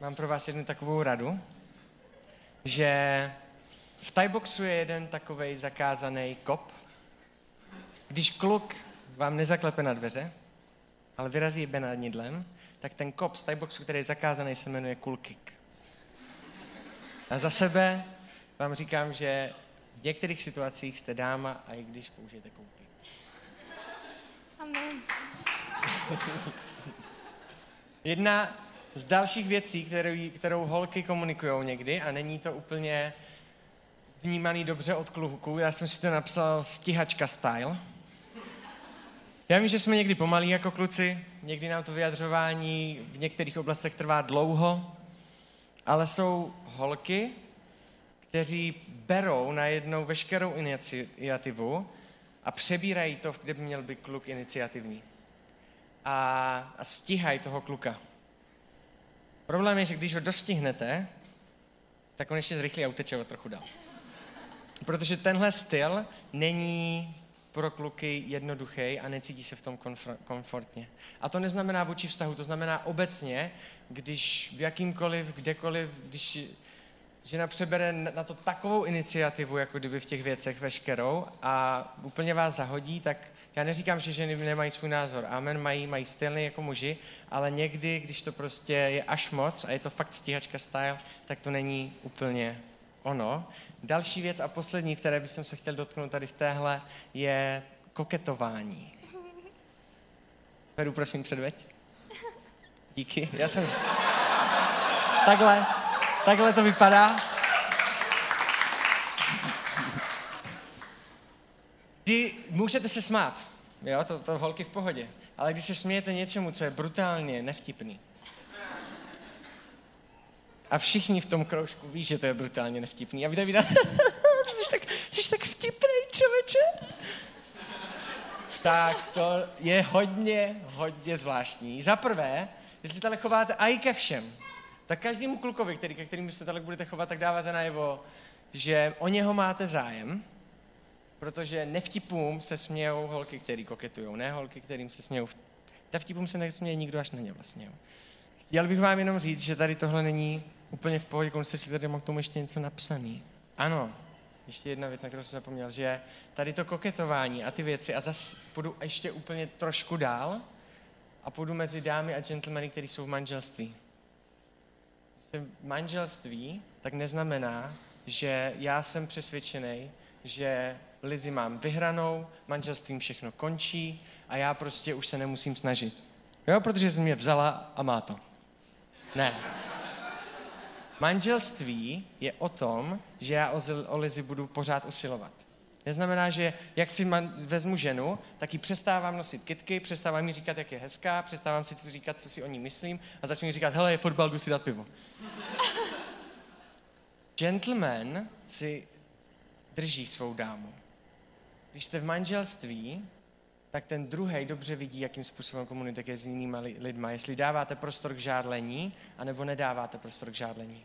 mám pro vás jednu takovou radu, že v Thaiboxu je jeden takový zakázaný kop. Když kluk vám nezaklepe na dveře, ale vyrazí benadnidlem, tak ten kop z Thaiboxu, který je zakázaný, se jmenuje cool kick. A za sebe vám říkám, že v některých situacích jste dáma a i když použijete cool kick.
Amen. [LAUGHS]
Jedna z dalších věcí, kterou, kterou holky komunikují někdy, a není to úplně vnímaný dobře od kluků, já jsem si to napsal stihačka style. Já vím, že jsme někdy pomalí jako kluci, někdy nám to vyjadřování v některých oblastech trvá dlouho, ale jsou holky, kteří berou najednou veškerou iniciativu a přebírají to, kde by měl být kluk iniciativní. A, a stíhají toho kluka. Problém je, že když ho dostihnete, tak on ještě zrychlí a uteče o trochu dál. Protože tenhle styl není pro kluky jednoduchý a necítí se v tom komfortně. A to neznamená vůči vztahu, to znamená obecně, když v jakýmkoliv, kdekoliv, když žena přebere na to takovou iniciativu, jako kdyby v těch věcech veškerou a úplně vás zahodí, tak já neříkám, že ženy nemají svůj názor. Amen, mají, mají stylný jako muži, ale někdy, když to prostě je až moc a je to fakt stíhačka style, tak to není úplně ono. Další věc a poslední, které bych se chtěl dotknout tady v téhle, je koketování. Peru, prosím, předveď. Díky. Já jsem... Takhle. Takhle to vypadá. Kdy můžete se smát, jo, to, to holky v pohodě, ale když se smějete něčemu, co je brutálně nevtipný, a všichni v tom kroužku ví, že to je brutálně nevtipný. A vy víte, [LAUGHS] jsi tak, jsi tak vtipný, člověče. Tak to je hodně, hodně zvláštní. Za prvé, jestli tady chováte i ke všem, tak každému klukovi, který, ke kterým se tady budete chovat, tak dáváte najevo, že o něho máte zájem, protože nevtipům se smějou holky, který koketují, ne holky, kterým se smějou. Ta vtipům se nesměje nikdo až na ně vlastně. Chtěl bych vám jenom říct, že tady tohle není úplně v pohodě, si tady mám k tomu ještě něco napsaný. Ano, ještě jedna věc, na kterou jsem zapomněl, že tady to koketování a ty věci, a zase půjdu ještě úplně trošku dál a půjdu mezi dámy a gentlemany, kteří jsou v manželství. Manželství tak neznamená, že já jsem přesvědčený, že Lizy mám vyhranou, manželstvím všechno končí a já prostě už se nemusím snažit. Jo, protože jsem mě vzala a má to. Ne. Manželství je o tom, že já o Lizi budu pořád usilovat. Neznamená, že jak si man, vezmu ženu, tak ji přestávám nosit kitky, přestávám mi říkat, jak je hezká, přestávám si říkat, co si o ní myslím a začnu jí říkat, hele, je fotbal, jdu si dát pivo. [LAUGHS] Gentleman si drží svou dámu. Když jste v manželství, tak ten druhý dobře vidí, jakým způsobem komunikuje s jinými lidmi. Jestli dáváte prostor k žádlení, anebo nedáváte prostor k žádlení.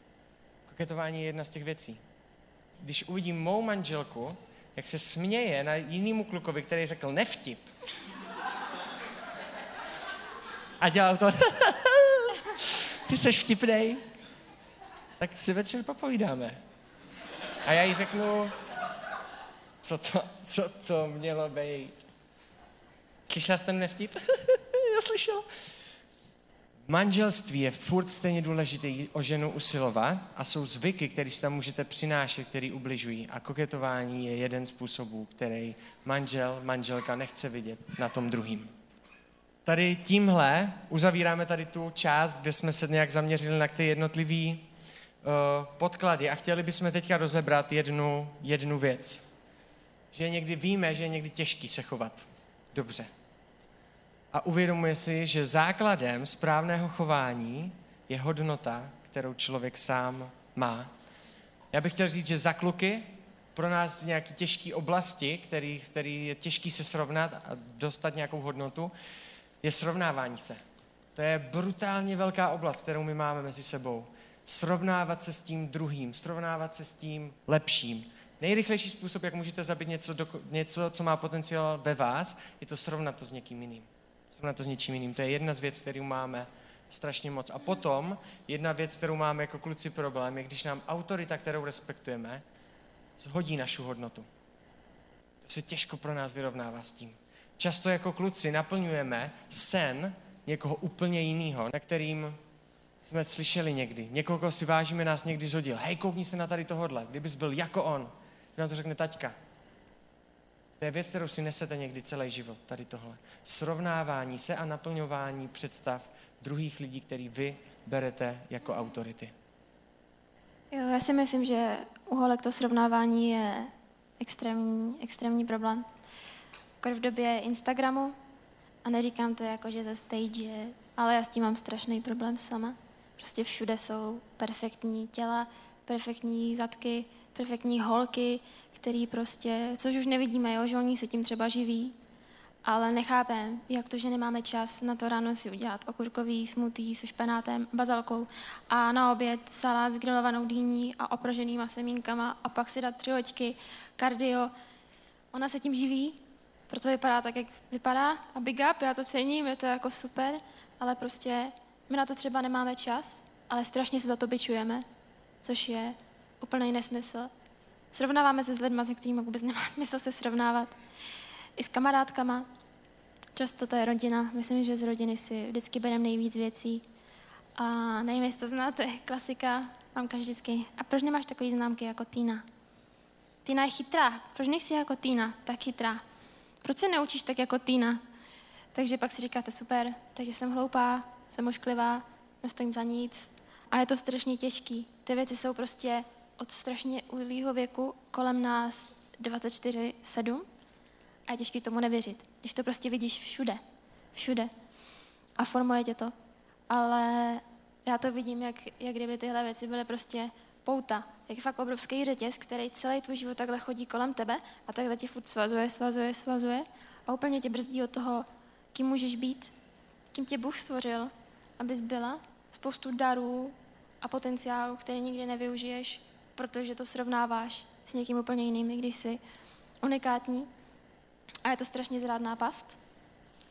Koketování je jedna z těch věcí. Když uvidím mou manželku, jak se směje na jinému klukovi, který řekl nevtip, a dělal to, [LAUGHS] ty seš vtipnej, tak si večer popovídáme. A já jí řeknu, co to, co to mělo být. Slyšela jste ten nevtip? [LAUGHS] Já slyšel. Manželství je furt stejně důležité o ženu usilovat a jsou zvyky, které si tam můžete přinášet, které ubližují. A koketování je jeden z způsobů, který manžel, manželka nechce vidět na tom druhým. Tady tímhle uzavíráme tady tu část, kde jsme se nějak zaměřili na ty jednotlivé uh, podklady a chtěli bychom teďka rozebrat jednu, jednu věc. Že někdy víme, že je někdy těžký se chovat dobře a uvědomuje si, že základem správného chování je hodnota, kterou člověk sám má. Já bych chtěl říct, že za kluky pro nás nějaké těžké oblasti, který, který je těžký se srovnat a dostat nějakou hodnotu, je srovnávání se. To je brutálně velká oblast, kterou my máme mezi sebou. Srovnávat se s tím druhým, srovnávat se s tím lepším. Nejrychlejší způsob, jak můžete zabít něco, něco, co má potenciál ve vás, je to srovnat to s někým jiným. Srovnat to s něčím jiným. To je jedna z věcí, kterou máme strašně moc. A potom jedna věc, kterou máme jako kluci problém, je, když nám autorita, kterou respektujeme, zhodí našu hodnotu. To se těžko pro nás vyrovnává s tím. Často jako kluci naplňujeme sen někoho úplně jiného, na kterým jsme slyšeli někdy. Někoho, koho si vážíme, nás někdy zhodil. Hej, koukni se na tady tohodle, kdybys byl jako on. Když nám to řekne taťka. To je věc, kterou si nesete někdy celý život, tady tohle. Srovnávání se a naplňování představ druhých lidí, který vy berete jako autority.
Jo, já si myslím, že u holek to srovnávání je extrémní, extrémní problém. Jako v době Instagramu, a neříkám to jako, že ze stage, ale já s tím mám strašný problém sama. Prostě všude jsou perfektní těla, perfektní zadky, perfektní holky, který prostě, což už nevidíme, jo, že oni se tím třeba živí, ale nechápem, jak to, že nemáme čas na to ráno si udělat okurkový smutý se špenátem, bazalkou a na oběd salát s grilovanou dýní a opraženýma semínkama a pak si dát tři hoďky, kardio. Ona se tím živí, proto vypadá tak, jak vypadá a big up, já to cením, je to jako super, ale prostě my na to třeba nemáme čas, ale strašně se za to byčujeme, což je úplný nesmysl. Srovnáváme se s lidmi, s kterými vůbec nemá smysl se srovnávat i s kamarádkama. Často to je rodina. Myslím, že z rodiny si vždycky bereme nejvíc věcí. A nevím, jestli to znáte, klasika, mamka vždycky. A proč nemáš takové známky jako Týna? Týna je chytrá. Proč nejsi jako Týna tak chytrá? Proč se neučíš tak jako Týna? Takže pak si říkáte, super, takže jsem hloupá, jsem ošklivá, nestojím za nic. A je to strašně těžký. Ty věci jsou prostě od strašně úzlého věku kolem nás 24-7 a je těžké tomu nevěřit. Když to prostě vidíš všude, všude a formuje tě to. Ale já to vidím, jak, jak kdyby tyhle věci byly prostě pouta. Jak fakt obrovský řetěz, který celý tvůj život takhle chodí kolem tebe a takhle ti furt svazuje, svazuje, svazuje a úplně tě brzdí od toho, kým můžeš být, kým tě Bůh stvořil, abys byla spoustu darů a potenciálu, který nikdy nevyužiješ, protože to srovnáváš s někým úplně jiným, když jsi unikátní a je to strašně zrádná past,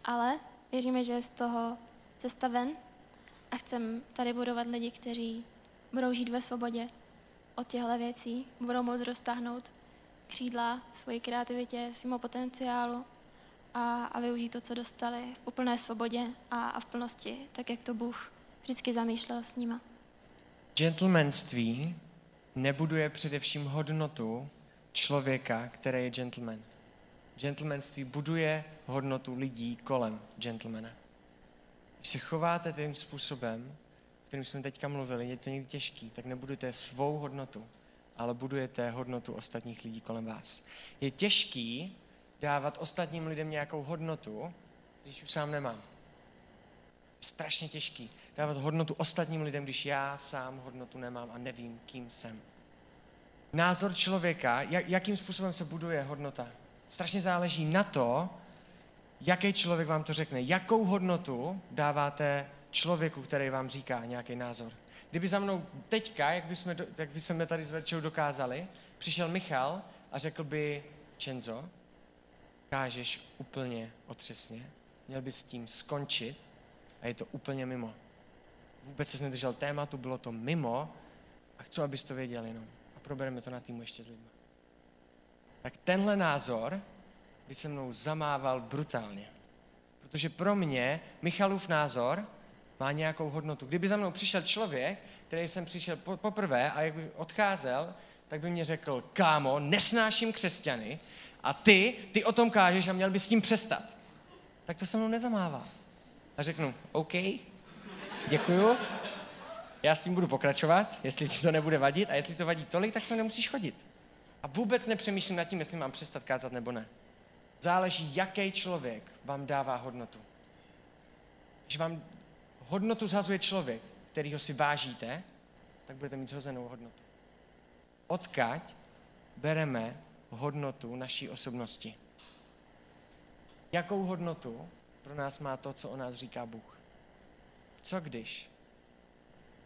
ale věříme, že je z toho cesta ven a chcem tady budovat lidi, kteří budou žít ve svobodě od těchto věcí, budou moct roztáhnout křídla svoji kreativitě, svým potenciálu a, a využít to, co dostali v úplné svobodě a, a v plnosti, tak jak to Bůh vždycky zamýšlel s nima.
Gentlemanství nebuduje především hodnotu člověka, který je gentleman. Gentlemanství buduje hodnotu lidí kolem gentlemana. Když se chováte tím způsobem, kterým jsme teďka mluvili, je to někdy těžký, tak nebudujete svou hodnotu, ale budujete hodnotu ostatních lidí kolem vás. Je těžký dávat ostatním lidem nějakou hodnotu, když už sám nemám. Strašně těžký dávat hodnotu ostatním lidem, když já sám hodnotu nemám a nevím, kým jsem. Názor člověka, jakým způsobem se buduje hodnota, strašně záleží na to, jaký člověk vám to řekne. Jakou hodnotu dáváte člověku, který vám říká nějaký názor. Kdyby za mnou teďka, jak bychom, jak bychom tady s Verčou dokázali, přišel Michal a řekl by, Čenzo, kážeš úplně otřesně, měl bys s tím skončit a je to úplně mimo. Vůbec se nedržel tématu, bylo to mimo a chci, abys to věděl jenom. A probereme to na týmu ještě s lidmi tak tenhle názor by se mnou zamával brutálně. Protože pro mě Michalův názor má nějakou hodnotu. Kdyby za mnou přišel člověk, který jsem přišel po, poprvé a jak by odcházel, tak by mě řekl, kámo, nesnáším křesťany a ty, ty o tom kážeš a měl bys s tím přestat. Tak to se mnou nezamává. A řeknu, OK, děkuju, já s tím budu pokračovat, jestli ti to nebude vadit a jestli to vadí tolik, tak se nemusíš chodit. A vůbec nepřemýšlím nad tím, jestli mám přestat kázat nebo ne. Záleží, jaký člověk vám dává hodnotu. Když vám hodnotu zhazuje člověk, kterýho si vážíte, tak budete mít zhozenou hodnotu. Odkaď bereme hodnotu naší osobnosti. Jakou hodnotu pro nás má to, co o nás říká Bůh? Co když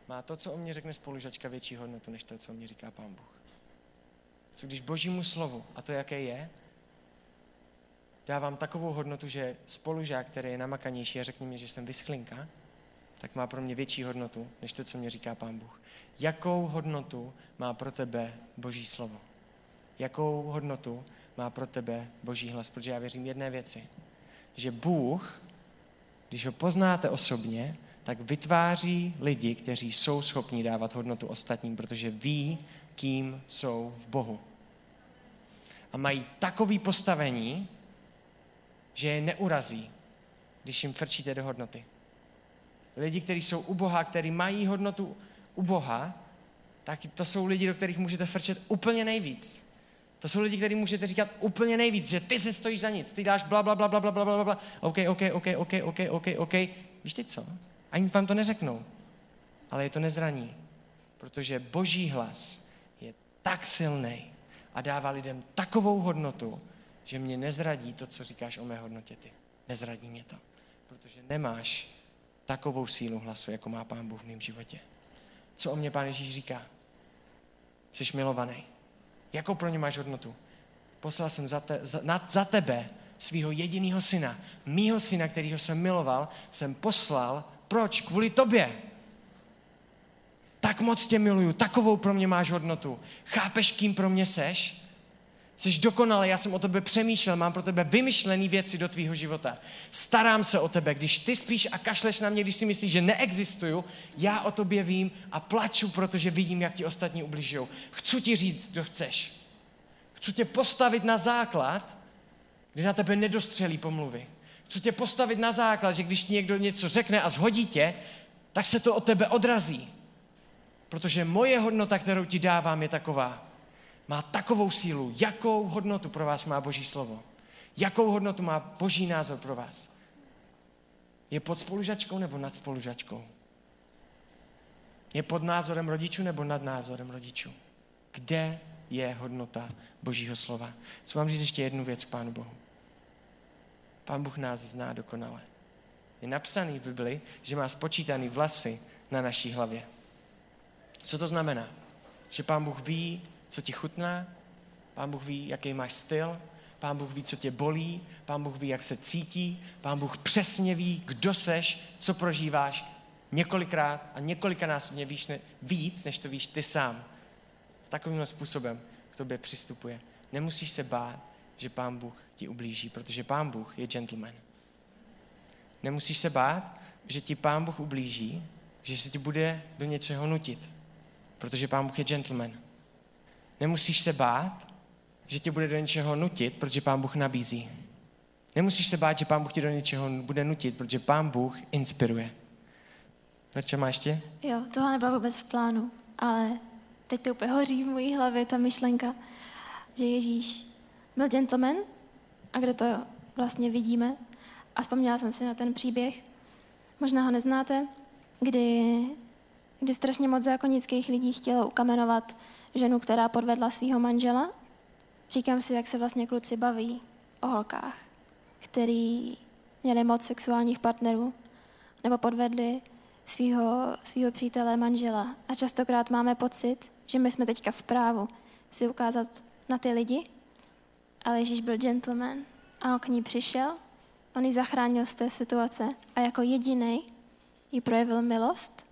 má to, co o mě řekne spolužačka, větší hodnotu, než to, co o mě říká Pán Bůh? Co když božímu slovu, a to jaké je, dávám takovou hodnotu, že spolužák, který je namakanější a řekne mi, že jsem vyschlinka, tak má pro mě větší hodnotu, než to, co mě říká Pán Bůh. Jakou hodnotu má pro tebe Boží slovo? Jakou hodnotu má pro tebe Boží hlas? Protože já věřím jedné věci, že Bůh, když ho poznáte osobně, tak vytváří lidi, kteří jsou schopni dávat hodnotu ostatním, protože ví, kým jsou v Bohu. A mají takový postavení, že je neurazí, když jim frčíte do hodnoty. Lidi, kteří jsou u Boha, kteří mají hodnotu u Boha, tak to jsou lidi, do kterých můžete frčet úplně nejvíc. To jsou lidi, kterým můžete říkat úplně nejvíc, že ty se stojíš za nic, ty dáš bla, bla, bla, bla, bla, bla, bla, bla. OK, OK, OK, OK, OK, OK, OK. Víš ty co? Ani vám to neřeknou. Ale je to nezraní. Protože boží hlas je tak silný a dává lidem takovou hodnotu, že mě nezradí to, co říkáš o mé hodnotě ty. Nezradí mě to. Protože nemáš takovou sílu hlasu, jako má Pán Bůh v mém životě. Co o mě Pán Ježíš říká? Jsi milovaný. Jakou pro ně máš hodnotu? Poslal jsem za, te, za, na, za tebe svého jediného syna. Mýho syna, kterýho jsem miloval, jsem poslal. Proč? Kvůli tobě. Tak moc tě miluju, takovou pro mě máš hodnotu. Chápeš, kým pro mě seš? Jsi dokonalý, já jsem o tebe přemýšlel, mám pro tebe vymyšlené věci do tvýho života. Starám se o tebe, když ty spíš a kašleš na mě, když si myslíš, že neexistuju, já o tobě vím a plaču, protože vidím, jak ti ostatní ubližují. Chci ti říct, kdo chceš. Chci tě postavit na základ, kdy na tebe nedostřelí pomluvy. Chci tě postavit na základ, že když ti někdo něco řekne a zhodí tě, tak se to od tebe odrazí. Protože moje hodnota, kterou ti dávám, je taková má takovou sílu, jakou hodnotu pro vás má Boží slovo. Jakou hodnotu má Boží názor pro vás. Je pod spolužačkou nebo nad spolužačkou? Je pod názorem rodičů nebo nad názorem rodičů? Kde je hodnota Božího slova? Co vám říct ještě jednu věc Pánu Bohu. Pán Bůh nás zná dokonale. Je napsaný v Bibli, že má spočítaný vlasy na naší hlavě. Co to znamená? Že Pán Bůh ví, co ti chutná, Pán Bůh ví, jaký máš styl, Pán Bůh ví, co tě bolí, Pán Bůh ví, jak se cítí, Pán Bůh přesně ví, kdo seš, co prožíváš několikrát a několikanásobně víš ne, víc, než to víš ty sám. Takovým způsobem k tobě přistupuje. Nemusíš se bát, že Pán Bůh ti ublíží, protože Pán Bůh je gentleman. Nemusíš se bát, že ti Pán Bůh ublíží, že se ti bude do něčeho nutit, protože Pán Bůh je gentleman. Nemusíš se bát, že tě bude do něčeho nutit, protože Pán Bůh nabízí. Nemusíš se bát, že Pán Bůh tě do něčeho bude nutit, protože Pán Bůh inspiruje. Verče, máš tě?
Jo, tohle nebylo vůbec v plánu, ale teď to úplně hoří v mojí hlavě, ta myšlenka, že Ježíš byl gentleman a kde to vlastně vidíme. A vzpomněla jsem si na ten příběh, možná ho neznáte, kdy, kdy strašně moc zákonických lidí chtělo ukamenovat ženu, která podvedla svého manžela. Říkám si, jak se vlastně kluci baví o holkách, který měli moc sexuálních partnerů nebo podvedli svého, svého přítele, manžela. A častokrát máme pocit, že my jsme teďka v právu si ukázat na ty lidi, ale Ježíš byl gentleman a on k ní přišel, on ji zachránil z té situace a jako jediný jí projevil milost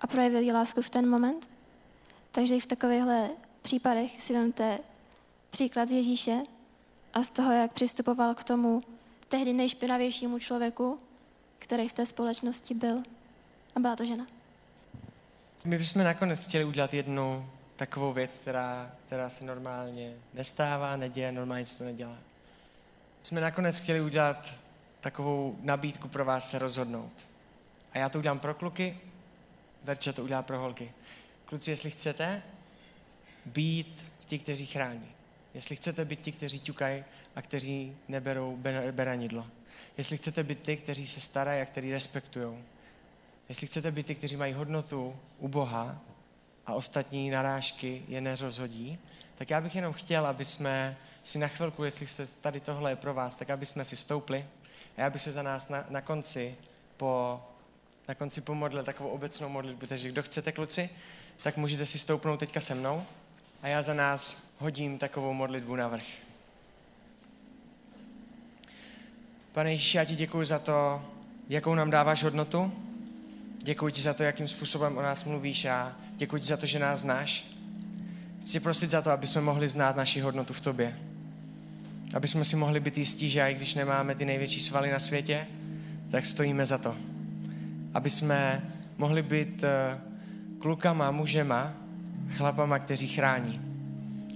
a projevil jí lásku v ten moment. Takže i v takovýchhle případech si vemte příklad z Ježíše a z toho, jak přistupoval k tomu tehdy nejšpinavějšímu člověku, který v té společnosti byl. A byla to žena.
My bychom nakonec chtěli udělat jednu takovou věc, která, která se normálně nestává, neděje, normálně se to nedělá. Jsme nakonec chtěli udělat takovou nabídku pro vás se rozhodnout. A já to udělám pro kluky, Verča to udělá pro holky. Kluci, jestli chcete být ti, kteří chrání, jestli chcete být ti, kteří ťukají a kteří neberou beranidlo, jestli chcete být ty, kteří se starají a kteří respektují, jestli chcete být ty, kteří mají hodnotu u Boha a ostatní narážky je nerozhodí, tak já bych jenom chtěl, aby jsme si na chvilku, jestli se tady tohle je pro vás, tak aby jsme si stoupli a já bych se za nás na, na konci po, na konci pomodlil takovou obecnou modlitbu, takže kdo chcete kluci, tak můžete si stoupnout teďka se mnou a já za nás hodím takovou modlitbu na vrch. Pane Ježíši, já ti děkuji za to, jakou nám dáváš hodnotu. Děkuji ti za to, jakým způsobem o nás mluvíš a děkuji ti za to, že nás znáš. Chci prosit za to, aby jsme mohli znát naši hodnotu v tobě. Aby jsme si mohli být jistí, že i když nemáme ty největší svaly na světě, tak stojíme za to. Aby jsme mohli být eh, klukama, mužema, chlapama, kteří chrání.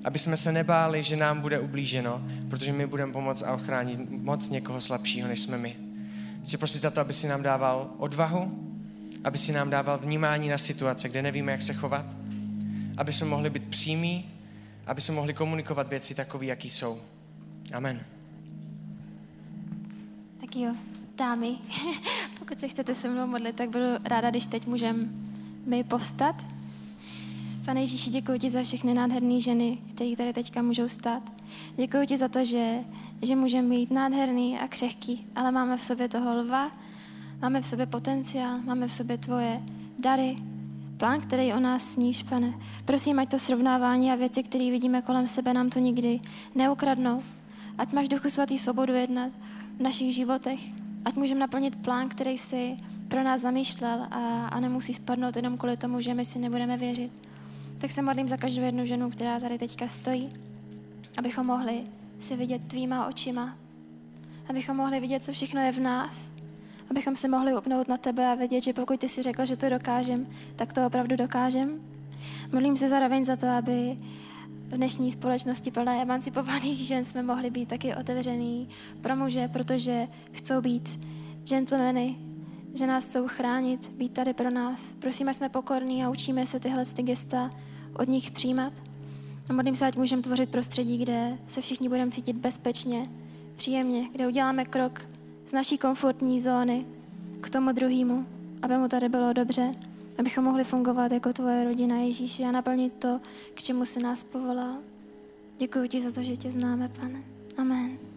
Aby jsme se nebáli, že nám bude ublíženo, protože my budeme pomoct a ochránit moc někoho slabšího, než jsme my. Chci prosit za to, aby si nám dával odvahu, aby si nám dával vnímání na situace, kde nevíme, jak se chovat, aby jsme mohli být přímí, aby jsme mohli komunikovat věci takové, jaký jsou. Amen.
Tak jo, dámy, [LAUGHS] pokud se chcete se mnou modlit, tak budu ráda, když teď můžeme my povstat. Pane Ježíši, děkuji ti za všechny nádherné ženy, které tady teďka můžou stát. Děkuji ti za to, že, že můžeme být nádherný a křehký, ale máme v sobě toho lva, máme v sobě potenciál, máme v sobě tvoje dary, plán, který o nás sníš, pane. Prosím, ať to srovnávání a věci, které vidíme kolem sebe, nám to nikdy neukradnou. Ať máš duchu svatý svobodu jednat v našich životech. Ať můžeme naplnit plán, který si pro nás zamýšlel a, a nemusí spadnout jenom kvůli tomu, že my si nebudeme věřit. Tak se modlím za každou jednu ženu, která tady teďka stojí, abychom mohli si vidět tvýma očima, abychom mohli vidět, co všechno je v nás, abychom se mohli upnout na tebe a vědět, že pokud ty si řekl, že to dokážem, tak to opravdu dokážem. Modlím se zároveň za to, aby v dnešní společnosti plné emancipovaných žen jsme mohli být taky otevřený pro muže, protože chcou být gentlemany, že nás chcou chránit, být tady pro nás. Prosíme, jsme pokorní a učíme se tyhle ty gesta od nich přijímat. A modlím se, ať můžeme tvořit prostředí, kde se všichni budeme cítit bezpečně, příjemně, kde uděláme krok z naší komfortní zóny k tomu druhému, aby mu tady bylo dobře, abychom mohli fungovat jako tvoje rodina Ježíši a naplnit to, k čemu se nás povolal. Děkuji ti za to, že tě známe, pane. Amen.